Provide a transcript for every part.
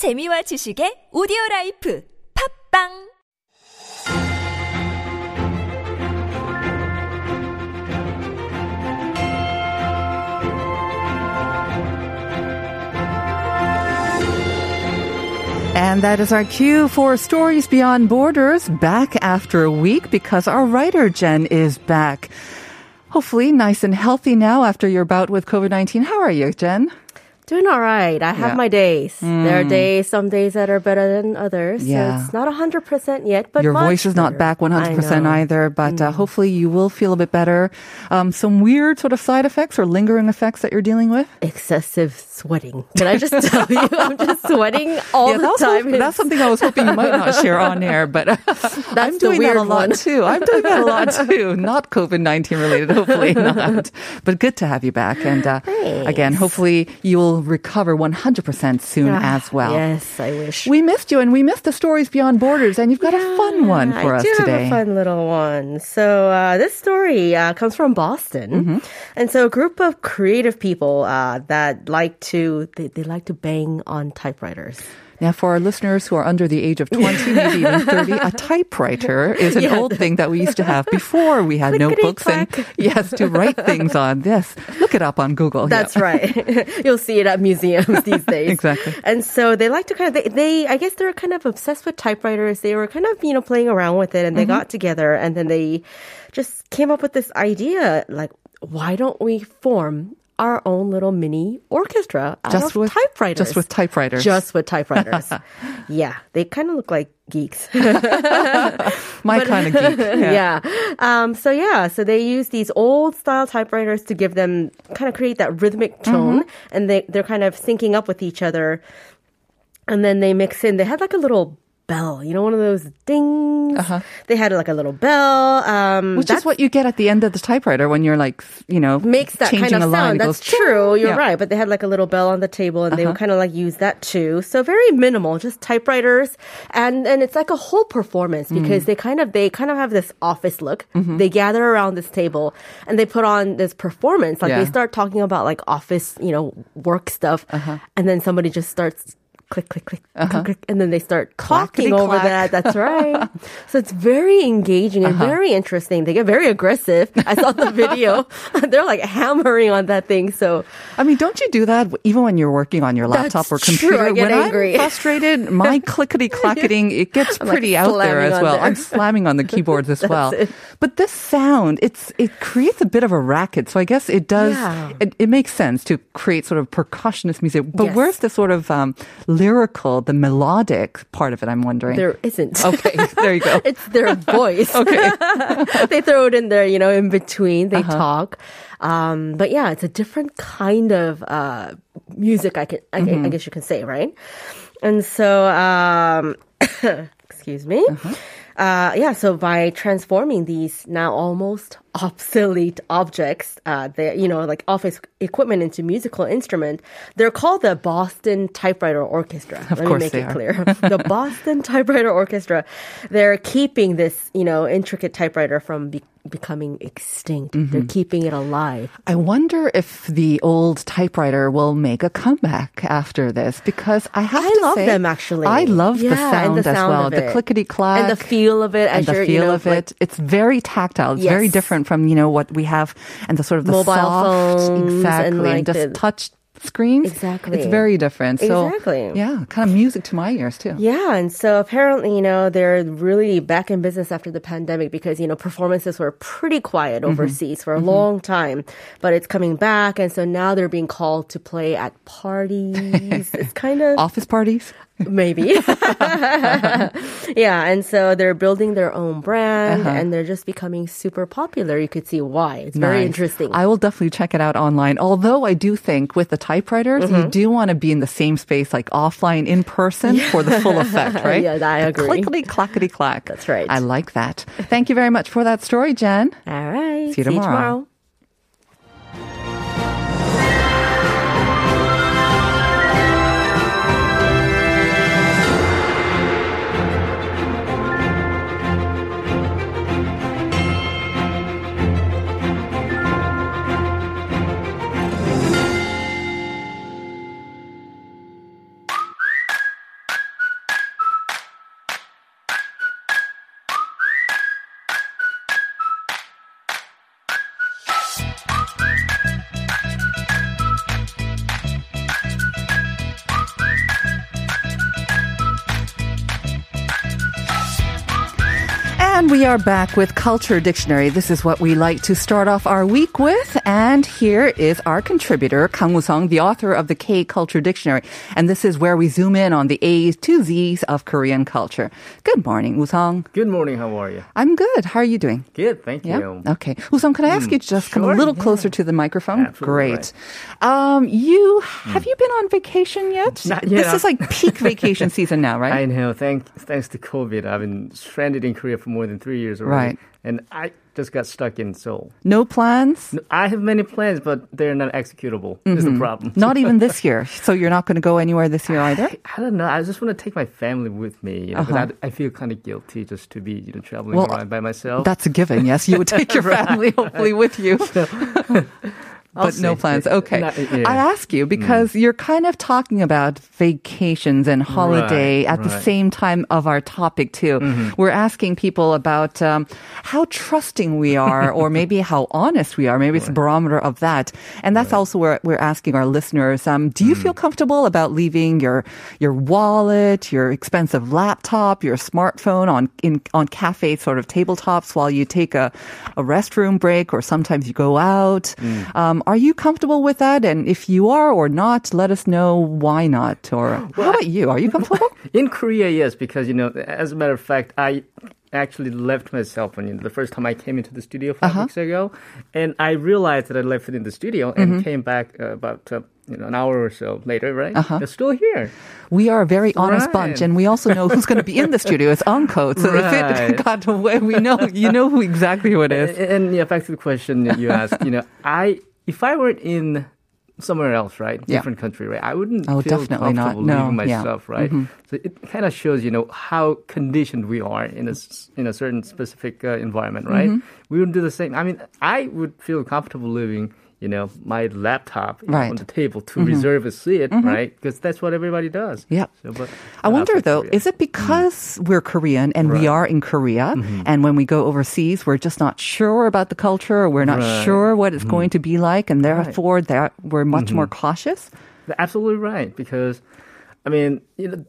재미와 지식의 오디오 라이프 팝빵 And that is our cue for Stories Beyond Borders, back after a week because our writer Jen is back. Hopefully nice and healthy now after your bout with COVID-19. How are you, Jen? Doing all right. I have Yeah. my days. There are days, some days that are better than others. Yeah. So it's not 100% yet, but Your voice is not better. back 100% either, but uh, hopefully you will feel a bit better. Um, some weird sort of side effects or lingering effects that you're dealing with? Excessive sweating. Can I just tell you? I'm just sweating all yeah, the time. that's something I was hoping you might not share on air, but uh, I'm doing that a lot one. too. I'm doing that a lot too. Not COVID 19 related, hopefully not. But good to have you back. And uh, again, hopefully recover 100% soon Ah, as well. Yes, I wish. We missed you and we missed the stories beyond borders, and you've got a fun one for I us do today. have a fun little one. So uh, this story uh, comes from Boston, Mm-hmm. and so a group of creative people uh, that like to they, they like to bang on typewriters. Now, for our listeners who are under the age of 20, maybe even 30, a typewriter is an Yeah. old thing that we used to have before we had notebooks and, yes, to write things on. Yes. Look it up on Google. yeah. That's right. You'll see it at museums these days. Exactly. And so they like to kind of they, they I guess they're kind of obsessed with typewriters. They were kind of, you know, playing around with it and they Mm-hmm. got together and then they just came up with this idea like why don't we form our own little mini orchestra Just with- typewriters. just with typewriters. Just with typewriters. yeah, they kind of look like geeks. My kind of geek. yeah. Um, so yeah, so they use these old style typewriters to give them kind of create that rhythmic tone, and they they're kind of syncing up with each other, and then they mix in. They had like a little bell, you know, one of those dings. They had like a little bell. Um, Which is what you get at the end of the typewriter when you're like, you know, makes that changing kind of a sound. That's goes, true. You're Yeah. right. But they had like a little bell on the table, and they would kind of like use that too. So very minimal, just typewriters, and and it's like a whole performance Mm. because they kind of they kind of have this office look. Mm-hmm. They gather around this table and they put on this performance. Like Yeah. they start talking about like office, you know, work stuff, Uh-huh. and then somebody just starts. Click, click, click, click, click, and then they start talking over that. That's right. so it's very engaging and very interesting. They get very aggressive. I saw the video. They're like hammering on that thing. So I mean, don't you do that even when you're working on your laptop or true. computer? I get when angry. I'm frustrated, my clickety clacketing, it gets like, pretty out there as well. there. I'm slamming on the keyboards as well. it. But this sound, it's it creates a bit of a racket. So I guess it does. Yeah. It, it makes sense to create sort of percussionist music. But Yes. where's the sort of um, lyrical, the melodic part of it? I'm wondering. there isn't. Okay, there you go. it's their voice. Okay. they throw it in there, you know, in between. They Uh-huh. talk. Um, but yeah, it's a different kind of uh, music. I can, I, Mm-hmm. I guess you can say, right? And so, um, excuse me. Uh-huh. Uh, yeah, so by transforming these now almost obsolete objects, uh, they, you know, like office equipment into musical instrument, they're called the Boston Typewriter Orchestra. Of Let course me make they it are. clear. the Boston Typewriter Orchestra, they're keeping this, you know, intricate typewriter from be- becoming extinct. Mm-hmm. They're keeping it alive. I wonder if the old typewriter will make a comeback after this because I have to I to love say, them actually. I love Yeah, the sound, the as sound well. The clickety clack and the feel of it and the feel you know, of like- it. It's very tactile. It's very different from you know what we have and the sort of the Mobile soft phones and, exactly like, just the- touch screens. Exactly. it's very different. So Exactly. yeah, kind of music to my ears too. Yeah, and so apparently, you know, they're really back in business after the pandemic because, you know, performances were pretty quiet Mm-hmm. overseas for a long time, but it's coming back. And so now they're being called to play at parties. it's kind of Office parties. Maybe. yeah, and so they're building their own brand Uh-huh. and they're just becoming super popular. You could see why. It's very interesting. I will definitely check it out online. Although I do think with the typewriters, you Mm-hmm. do want to be in the same space, like offline, in person, for the full effect, right? Yeah, I agree. Clickety clackety clack. That's right. I like that. Thank you very much for that story, Jen. All right. See you tomorrow. And we are back with Culture Dictionary. This is what we like to start off our week with. And here is our contributor, Kang Woo-sung, the author of the K Culture Dictionary. And this is where we zoom in on the A's to Z's of Korean culture. Good morning, Woo-sung. Good morning. How are you? I'm good. How are you doing? Good. Thank Yeah. you. Okay. Woo-sung, can I ask you to just come a little yeah. closer to the microphone? Absolutely Great. Um, you have you been on vacation yet? Not yet. This is like peak vacation season now, right? I know. Thank, thanks to COVID, I've been stranded in Korea for more than three years already. Right. And I just got stuck in Seoul. no plans. I have many plans, but they're not executable. Is the problem. Not even this year. So you're not going to go anywhere this year either? I don't know. I just want to take my family with me. You know, Uh-huh. I, I feel kind of guilty just to be, you know, traveling Well, around by myself. That's a given. Yes, you would take your family hopefully with you. I'll but no plans. Okay. Not- yeah. I ask you because you're kind of talking about vacations and holiday Right, at the same time of our topic too. We're asking people about um, how trusting we are, or maybe how honest we are. Maybe it's a barometer of that. And that's also where we're asking our listeners: um, Do you feel comfortable about leaving your your wallet, your expensive laptop, your smartphone on in on cafe sort of tabletops while you take a a restroom break, or sometimes you go out? Um, are you comfortable with that? And if you are or not, let us know why not. Or how about you? Are you comfortable? In Korea, yes, because you know, as a matter of fact, I actually left my cell phone. You know, the first time I came into the studio 5 Uh-huh. weeks ago, and I realized that I left it in the studio and Mm-hmm. came back uh, about uh, you know an hour or so later. Right, Uh-huh. it's still here. We are a very honest Right. bunch, and we also know who's going to be in the studio. It's Uncode. So if it got away, we know you know who exactly who it is. And, and yeah, back to the question that you asked. you know, I if I were in somewhere else, right, Yeah. different country, right, I wouldn't Oh, feel definitely not. comfortable No, leaving my yeah. Mm-hmm. right. So it kind of shows, you know, how conditioned we are in a in a certain specific uh, environment, right? Mm-hmm. We wouldn't do the same. I mean, I would feel comfortable leaving. You know, my laptop Right. Mm-hmm. on the table to mm-hmm. reserve a seat, mm-hmm. right? Because that's what everybody does. Yeah. So, but I wonder though, Korea. is it because mm. we're Korean and we are in Korea, mm-hmm. and when we go overseas, we're just not sure about the culture, or we're not Right. sure what it's going to be like, and therefore that we're much more cautious? Absolutely right. Because, I mean, you know,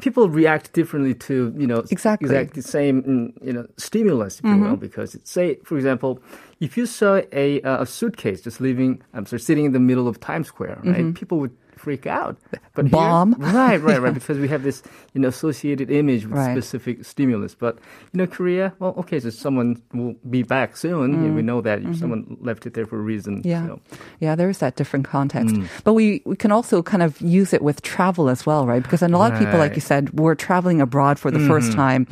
people react differently to you know Exactly. Mm-hmm. exactly the same mm, you know stimulus, if you will. Because it's, say, for example, if you saw a uh, a suitcase just leaving, I'm sorry, sitting in the middle of Times Square, right? People would freak out. But here- Mm-hmm. Bomb. right, right, right. Because we have this you know associated image with Right. specific stimulus. But you know, Korea, well, okay, so someone will be back soon. We know that someone left it there for a reason. Mm. Mm-hmm. Yeah. so. Yeah, there is that different context. But we, we can also kind of use it with travel as well, right? Because a lot of people, like you said, were traveling abroad for the first time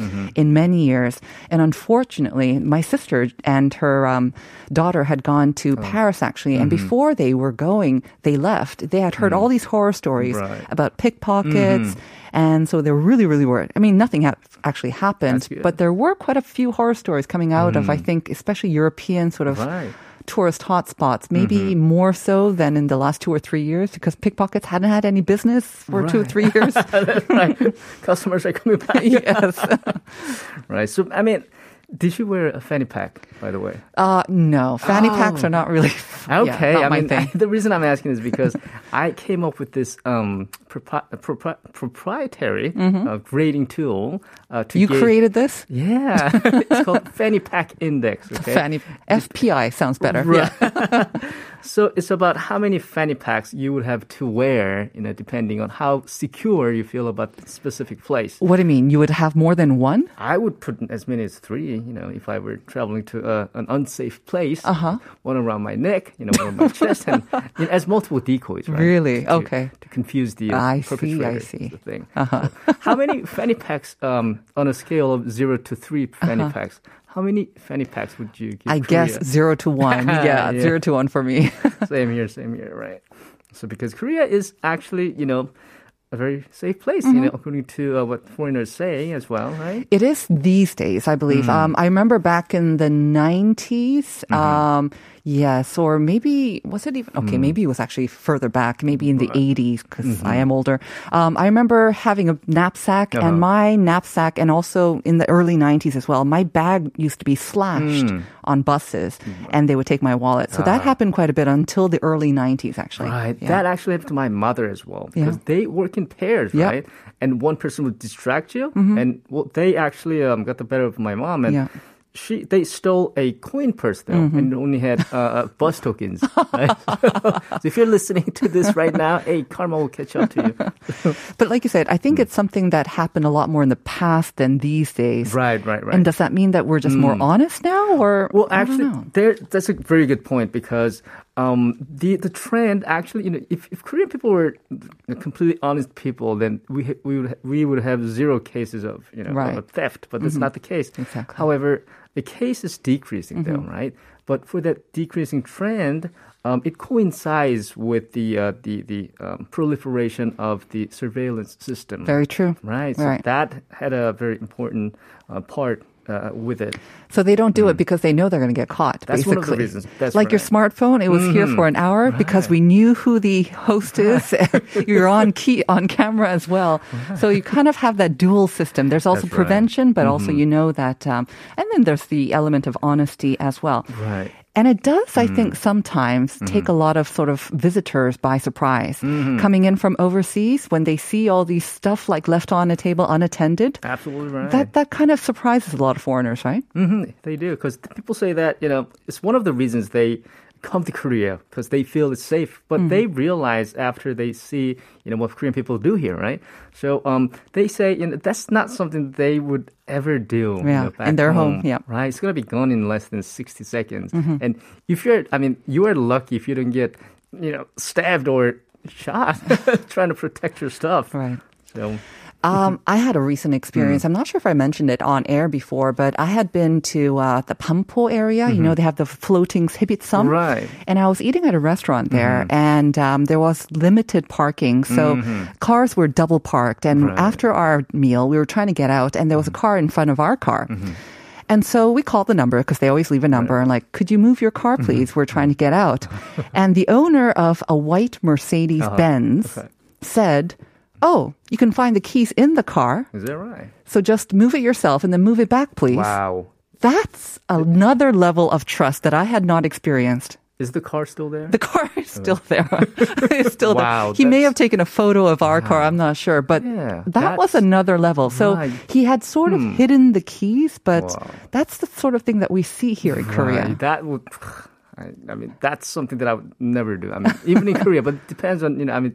in many years. And unfortunately, my sister and her um, daughter had gone to Paris actually. And before they were going, they left. They had heard all these horror stories Right. about pickpockets. Mm-hmm. And so they were really, really worried. I mean, nothing ha- actually happened, but there were quite a few horror stories coming out of, I mm. think, especially European sort of Right. tourist hotspots, maybe mm-hmm. more so than in the last two or three years because pickpockets hadn't had any business for two or three years. right. Customers are coming back. yes. Right. So, I mean, did you wear a fanny pack, by the way? Uh, no, fanny packs are not really yeah, Okay. not I mean, thing. the reason I'm asking is because I came up with this um, propri- propri- proprietary uh, grading tool. Uh, to Mm-hmm. You gauge- created this? Yeah. it's called Fanny Pack Index. Okay. Fanny FPI sounds better. Right. Yeah. So it's about how many fanny packs you would have to wear, you know, depending on how secure you feel about the specific place. What do you mean? You would have more than one? I would put as many as three, you know, if I were traveling to uh, an unsafe place. Uh-huh. One around my neck, you know, one on my chest, and you know, as multiple decoys, right? Really? To- Okay. To confuse the uh, I see, I perpetrator see. Uh-huh. So how many fanny packs um, on a scale of zero to three fanny packs? How many fanny packs would you give? Uh-huh. I guess zero to one. Yeah, Yeah. zero to one for me. same here, same here, right? So because Korea is actually, you know, a very safe place, Mm-hmm. you know, according to uh, what foreigners say as well, right? It is these days, I believe. Mm. Um, I remember back in the 90s, Mm-hmm. um, Yes, or maybe was it even okay? Maybe it was actually further back, maybe in the eighties, because I am older. Um, I remember having a knapsack, Uh-huh. and my knapsack, and also in the early nineties as well. My bag used to be slashed on buses, and they would take my wallet. So that happened quite a bit until the early nineties, actually. Right. Yeah. That actually happened to my mother as well because Yeah. they work in pairs, Yep. right? And one person would distract you, and well, they actually um, got the better of my mom, and Yeah. She they stole a coin purse though, and only had uh, uh, bus tokens. Right? so if you're listening to this right now, hey, karma will catch up to you. But like you said, I think it's something that happened a lot more in the past than these days. right, right, right. And does that mean that we're just more honest now, or Well, actually, there that's a very good point because um, the the trend actually, you know, if, if Korean people were completely honest people, then we we would we would have zero cases of you know Right. Mm-hmm. of theft, but that's not the case. Exactly. Mm-hmm. However, the case is decreasing though, right? But for that decreasing trend, um, it coincides with the uh, the the um, proliferation of the surveillance system. Very true. Right. So Right. that had a very important uh, part uh, with it. So they don't do it because they know they're going to get caught. That's one of the reasons. That's like your right. Mm-hmm. smartphone, it was here for an hour because we knew who the host is. You're on key on camera as well, so you kind of have that dual system. There's also That's right. Mm-hmm. prevention, but also you know that, um, and then there's the element of honesty as well. Right. And it does, I think, Mm-hmm. sometimes take a lot of sort of visitors by surprise. Mm-hmm. Coming in from overseas, when they see all these stuff like left on a table unattended, Absolutely right. that, that kind of surprises a lot of foreigners, right? hmm They do because people say that you know it's one of the reasons they come to Korea because they feel it's safe, but Mm-hmm. they realize after they see you know what Korean people do here, right? So um, they say you know that's not something they would ever do. you know, in their home, yeah. Mm-hmm. right. It's gonna be gone in less than sixty seconds, and if you're, I mean, you are lucky if you don't get you know stabbed or shot trying to protect your stuff. Right. So Um, I had a recent experience. I'm not sure if I mentioned it on air before, but I had been to uh, the Banpo area. You know, they have the floating Mm-hmm. Sebitseom. Right. And I was eating at a restaurant there, and um, there was limited parking. So cars were double parked. And Right. after our meal, we were trying to get out, and there was a car in front of our car. And so we called the number because they always leave a number and like, could you move your car, please? We're trying to get out. and the owner of a white Mercedes Benz Okay. said, Oh, you can find the keys in the car. is that right? So just move it yourself and then move it back, please. Wow. That's another level of trust that I had not experienced. Is the car still there? The car is still there. it's still Wow, there. He may have taken a photo of our car. I'm not sure, but Yeah, that was another level. So he had sort of hmm. hidden the keys, but Wow. that's the sort of thing that we see here in Korea. Right, That would. I, I mean, that's something that I would never do. I mean, even in Korea, but it depends on you know. I mean,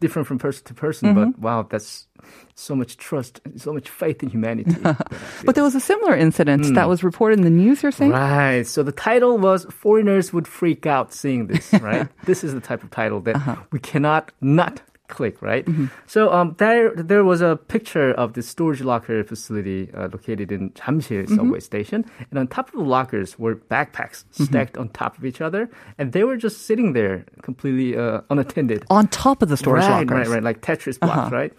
different from person to person. But Mm-hmm. wow, that's so much trust, so much faith in humanity. that I feel. But there was a similar incident that was reported in the news. You're saying? Right. So the title was "Foreigners Would Freak Out Seeing This." Right. this is the type of title that Uh-huh. we cannot not click. Right. Mm-hmm. So um, there there was a picture of the storage locker facility uh, located in Jamsil Mm-hmm. subway station, and on top of the lockers were backpacks Mm-hmm. stacked on top of each other, and they were just sitting there completely uh, unattended. On top of the storage right, lockers. right, Uh-huh. right, like Tetris blocks, right?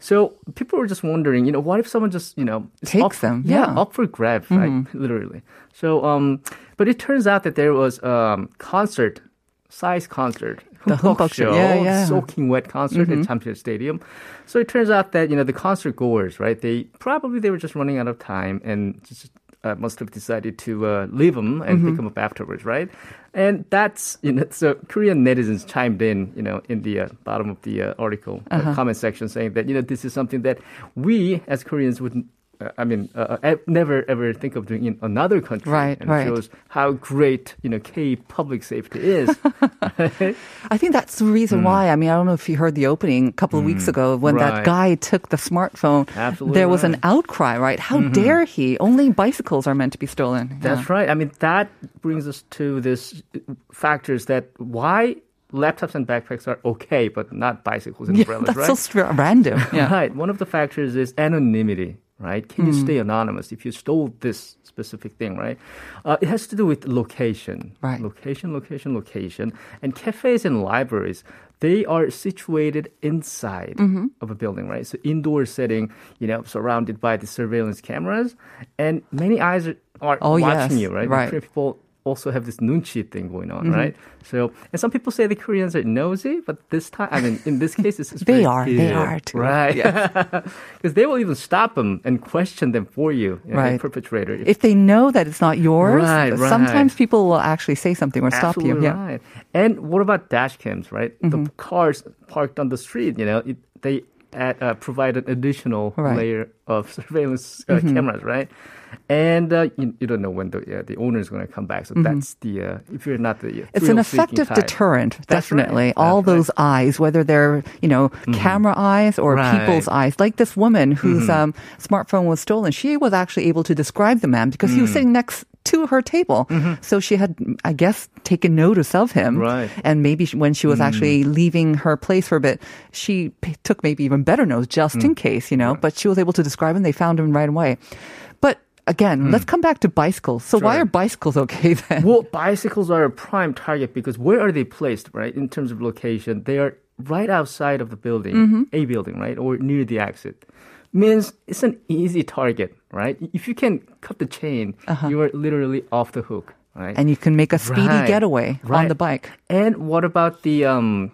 So people were just wondering, you know, what if someone just, you know, Takes them, yeah, yeah. Mm-hmm. up for grab, right? Literally. So, um, but it turns out that there was um concert, size concert, The Humpeok show, yeah, yeah. Mm-hmm. soaking wet concert at Champion Stadium. So it turns out that you know the concert goers, right? They probably they were just running out of time and just uh, must have decided to uh, leave them and Mm-hmm. pick them up afterwards, right? And that's you know so Korean netizens chimed in, you know, in the uh, bottom of the uh, article uh, Uh-huh. comment section saying that you know this is something that we as Koreans would. Uh, I mean, uh, uh, never ever think of doing in another country. Right, and right. It shows how great you know K public safety is. I think that's the reason why. I mean, I don't know if you heard the opening a couple of weeks ago when that guy took the smartphone. Absolutely there was an right. Mm-hmm. outcry, right? How dare he? Only bicycles are meant to be stolen. That's right. I mean, that brings us to this factors that why laptops and backpacks are okay, but not bicycles and Yeah, umbrellas, that's right? so str- random. Yeah. Right. One of the factors is anonymity, right? Can you stay anonymous if you stole this specific thing, right? Uh, it has to do with location. Right. Location, location, location. And cafes and libraries, they are situated inside Mm-hmm. of a building, right? So indoor setting, you know, surrounded by the surveillance cameras, and many eyes are, are Oh, watching yes, you, right? right. People also have this nunchi thing going on, Mm-hmm. right? So, and some people say the Koreans are nosy, but this time, I mean, in this case, it's just They very are. They are too. right? Because they will even stop them and question them for you, you know, the perpetrator. If they know that it's not yours, Right, right. sometimes people will actually say something or stop you. Absolutely Yeah. Mm-hmm. right. And what about dash cams, right? The cars parked on the street, you know, it, they add, uh, provide an additional Right. Mm-hmm. layer of surveillance uh, cameras, right? And uh, you, you don't know when the uh, the owner is going to come back. So that's the uh, if you're not the Mm-hmm. It's an effective deterrent, That's right. definitely. All That's right. Mm-hmm. those eyes, whether they're, you know, camera eyes or Right. people's eyes. Like this woman whose um, smartphone was stolen, she was actually able to describe the man because he Mm. was sitting next to her table. So she had, I guess, taken notice of him. Mm-hmm. Right. Mm. And maybe when she was actually leaving her place for a bit, she p- took maybe even better notes just Mm. in case, you know, but she was able to describe him. They found him right away. But again, let's come back to bicycles. So why Mm. Are bicycles okay then? Well, bicycles are a prime target because where are they placed, right? In terms of location, they are right outside of the building, Mm-hmm. a building, right, or near the exit. Means it's an easy target, right? If you can cut the chain, you are literally off the hook, right? Uh-huh. and you can make a speedy Right. getaway on the bike. And what about the um,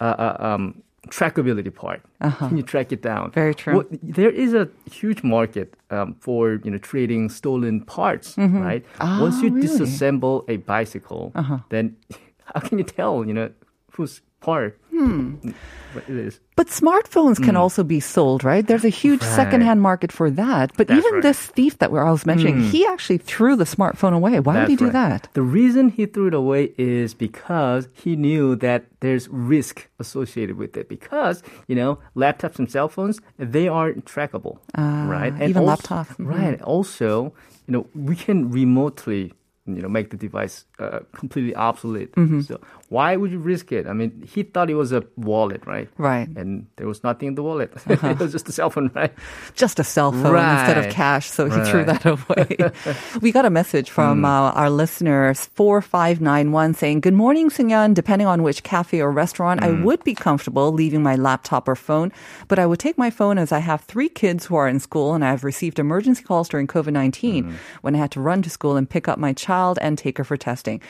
uh, uh, um, trackability part? Can you track it down? Uh-huh. Very true. Well, there is a huge market um, for you know trading stolen parts, right? Once you Ah, really? Uh-huh. disassemble a bicycle, then how can you tell you know whose part Hmm. what it is? But smartphones can also be sold, right? There's a huge Right. secondhand market for that. But That's even right. this thief that I was mentioning, he actually threw the smartphone away. Why would he do right. that? The reason he threw it away is because he knew that there's risk associated with it. Because you know, laptops and cell phones they are trackable, right? Ah, even also, laptops. Mhm. right? Also, you know, we can remotely. You know, make the device uh, completely obsolete. Mm-hmm. So why would you risk it? I mean, he thought it was a wallet, right? Right. Uh-huh. And there was nothing in the wallet. it was just a cell phone, right? Just a cell phone instead of cash, so he threw that away. we got a message from uh, our listeners, 4591, saying, Good morning, Sungyeon. Depending on which cafe or restaurant, I would be comfortable leaving my laptop or phone, but I would take my phone as I have three kids who are in school and I've received emergency calls during COVID 19 when I had to run to school and pick up my child and take her for testing.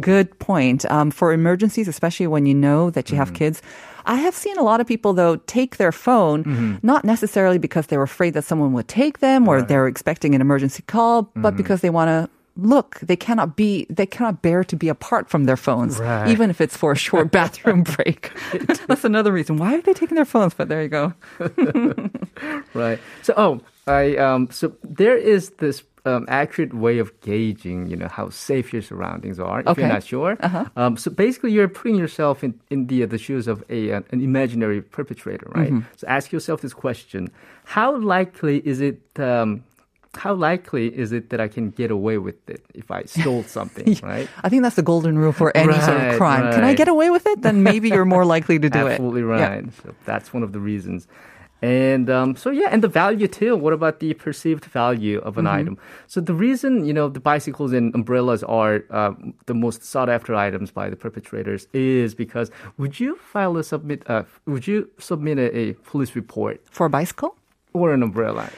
Good point. Um, for emergencies, especially when you know that you have mm-hmm. kids, I have seen a lot of people though take their phone, mm-hmm. not necessarily because they were afraid that someone would take them or they're expecting an emergency call, but mm-hmm. because they want to look, they cannot be, they cannot bear to be apart from their phones, Right. even if it's for a short bathroom break. That's another reason. Why are they taking their phones? But there you go. Right. So, oh, I um, so there is this um, accurate way of gauging, you know, how safe your surroundings are. If Okay. you're not sure, Uh-huh. um, so basically, you're putting yourself in in the the shoes of a uh, an imaginary perpetrator, right? Mm-hmm. So, ask yourself this question: How likely is it? Um, how likely is it that I can get away with it if I stole something, right? I think that's the golden rule for any sort of Right, crime. Can I get away with it? Then maybe you're more likely to do Absolutely it. Yeah. right. So that's one of the reasons. And um, so yeah, and the value too. What about the perceived value of an Mm-hmm. item? So the reason you know the bicycles and umbrellas are uh, the most sought after items by the perpetrators is because would you file a submit? Uh, would you submit a, a police report For a bicycle? or an umbrella?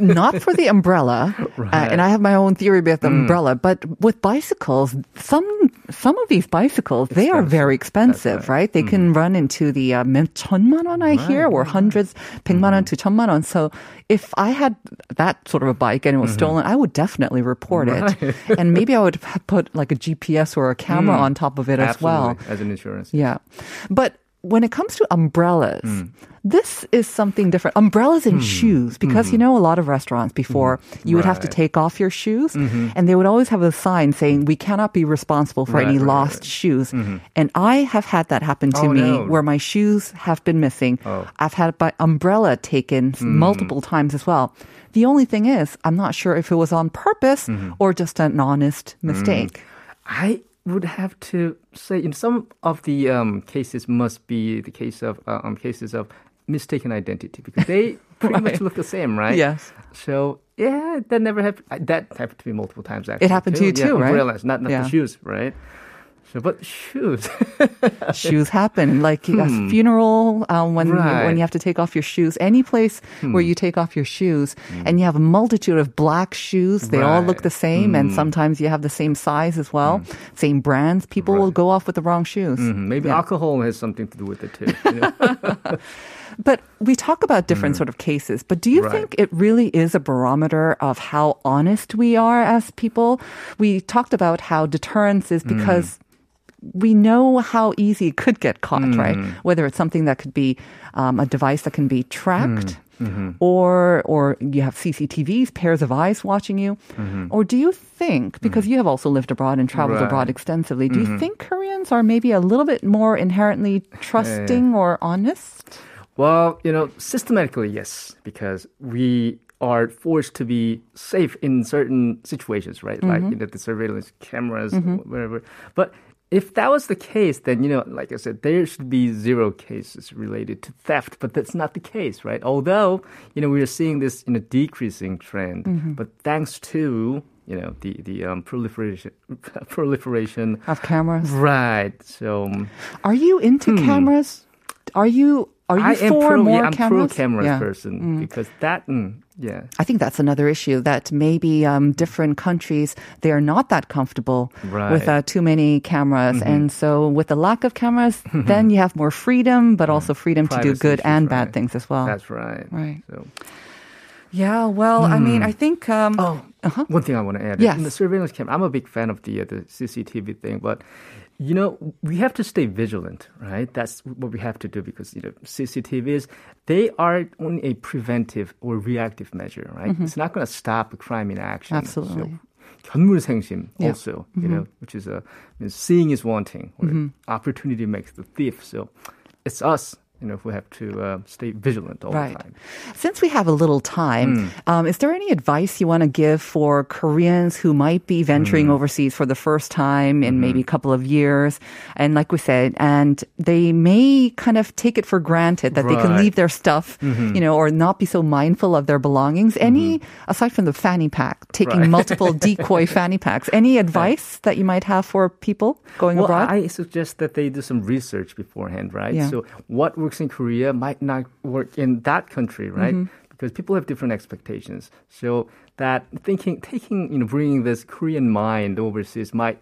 not for the umbrella. Uh, and I have my own theory about the Mm. umbrella, but with bicycles, some some of these bicycles they are very expensive, right. They can run into the uh, 몇 천만 원 I hear, or hundreds, 백만 원 to 천만 원. So if I had that sort of a bike and it was stolen, I would definitely report it, and maybe I would ha- put like a GPS or a camera on top of it as well. Absolutely, as an insurance. Yeah. But when it comes to umbrellas, Hmm. this is something different. Umbrellas and shoes, because you know, a lot of restaurants before you would have to Hmm. Take off your shoes, and they would always have a sign saying, We cannot be responsible for Right, any right, lost right. shoes. And I have had that happen to Oh, me no. where my shoes have been missing. Oh. I've had my umbrella taken Hmm. multiple times as well. The only thing is, I'm not sure if it was on purpose Mm-hmm. or just an honest Hmm. mistake. I would have to say in some of the um, cases must be the case of uh, um, cases of mistaken identity because they pretty much look the same, right? Yes. So yeah, that never happened. That happened to me multiple times. Actually, it happened to you Yeah, too, right? umbrellas, not not Yeah. the shoes, right? So, but shoes. shoes happen like a hmm. funeral um, when you, Right. when you have to take off your shoes any place hmm. where you take off your shoes hmm. and you have a multitude of black shoes they all look the same and sometimes you have the same size as well same brands people will go off with the wrong shoes Mhm, Maybe Yeah. alcohol has something to do with it too. you know? But we talk about different mm. sort of cases. But do you Right. think it really is a barometer of how honest we are as people? We talked about how deterrence is mm. because we know how easy it could get caught, mm. right? Whether it's something that could be um, a device that can be tracked. Mm-hmm. Or, or you have CCTVs, pairs of eyes watching you, mm-hmm. or do you think because you have also lived abroad and traveled Right. abroad extensively, do you mm-hmm. think Koreans are maybe a little bit more inherently trusting or honest? Well, you know, systematically, yes, because we are forced to be safe in certain situations, right? Like Mm-hmm. you know, the surveillance cameras, whatever. But if that was the case, then you know, like I said, there should be zero cases related to theft. But that's not the case, right? Although you know we are seeing this in a decreasing trend, Mm-hmm. but thanks to you know the the um, proliferation proliferation, Of cameras? right? So. um, Are you into cameras? Are you are you Hmm. I for pro, more yeah, I'm cameras? pro cameras Yeah. person because that, mm, yeah, I think that's another issue that maybe um, different countries they are not that comfortable Right. with uh, too many cameras, and so with the lack of cameras, then you have more freedom, but also freedom to do good and bad things as well. that's right. Right. So, yeah, well, I mean, I think. Um, oh, one thing I want to add. Yes. In the surveillance camera, I'm a big fan of the uh, the CCTV thing, but you know, we have to stay vigilant, right? That's what we have to do because you know, CCTVs they are only a preventive or reactive measure, right? It's not going to stop a crime in action. Mm-hmm. Absolutely. So, 견물생심 Yeah. Mm-hmm. also, you know, which is a means seeing is wanting, or opportunity makes the thief. So it's us, you know, if we have to uh, stay vigilant all Right. the time. Since we have a little time, hmm. um, is there any advice you want to give for Koreans who might be venturing hmm. overseas for the first time in maybe mm-hmm. a couple of years? And like we said, and they may kind of take it for granted that they can leave their stuff, mm-hmm. you know, or not be so mindful of their belongings. Any, mm-hmm. aside from the fanny pack, taking Right. multiple decoy fanny packs, any advice that you might have for people going Well, abroad? I suggest that they do some research beforehand, right? Yeah. So what works in Korea might not work in that country, right? Mm-hmm. Because people have different expectations. So that thinking, taking, you know, bringing this Korean mind overseas might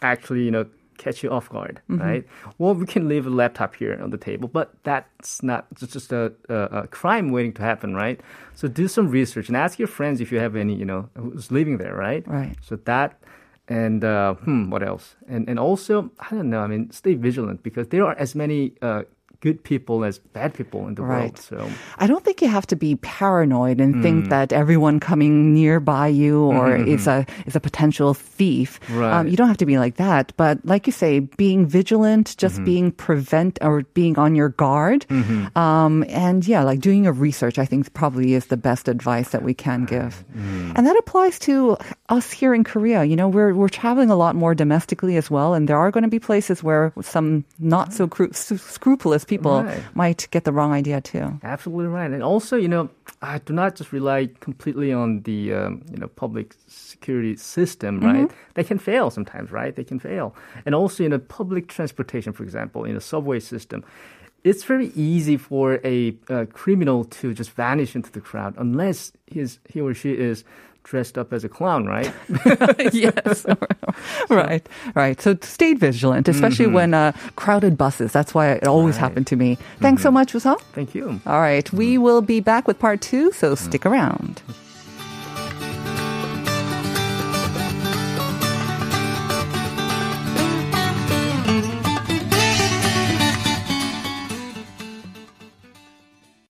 actually, you know, catch you off guard, Mm-hmm. right? Well, we can leave a laptop here on the table, but that's not it's just a, a, a crime waiting to happen, right? So do some research and ask your friends if you have any, you know, who's living there, right? Right. So that and uh, hmm, what else? And and also, I don't know. I mean, stay vigilant because there are as many uh, good people as bad people in the Right. world. So I don't think you have to be paranoid and Mm. think that everyone coming nearby you or is a is a potential thief. Mm-hmm, Right. Um, you don't have to be like that. But like you say, being vigilant, just Mm-hmm. being prevent or being on your guard, um, and yeah, like doing your research. I think probably is the best advice that we can give, Mm. and that applies to us here in Korea. You know, we're we're traveling a lot more domestically as well, and there are going to be places where some not so cru- scrupulous people Right. might get the wrong idea too. absolutely right. And also, you know, I do not just rely completely on the um, you know public security system, right? They can fail sometimes, right? They can fail. And also, in a public transportation, for example, in a subway system. It's very easy for a, uh criminal to just vanish into the crowd unless his, he or she is dressed up as a clown, right? yes. right. Right. So stay vigilant, especially mm-hmm. when uh, crowded buses. That's why it always Right. happened to me. Thanks so mm-hmm. much, Woo-sung. Thank you. All right. We mm-hmm. will be back with part two, so stick mm. around.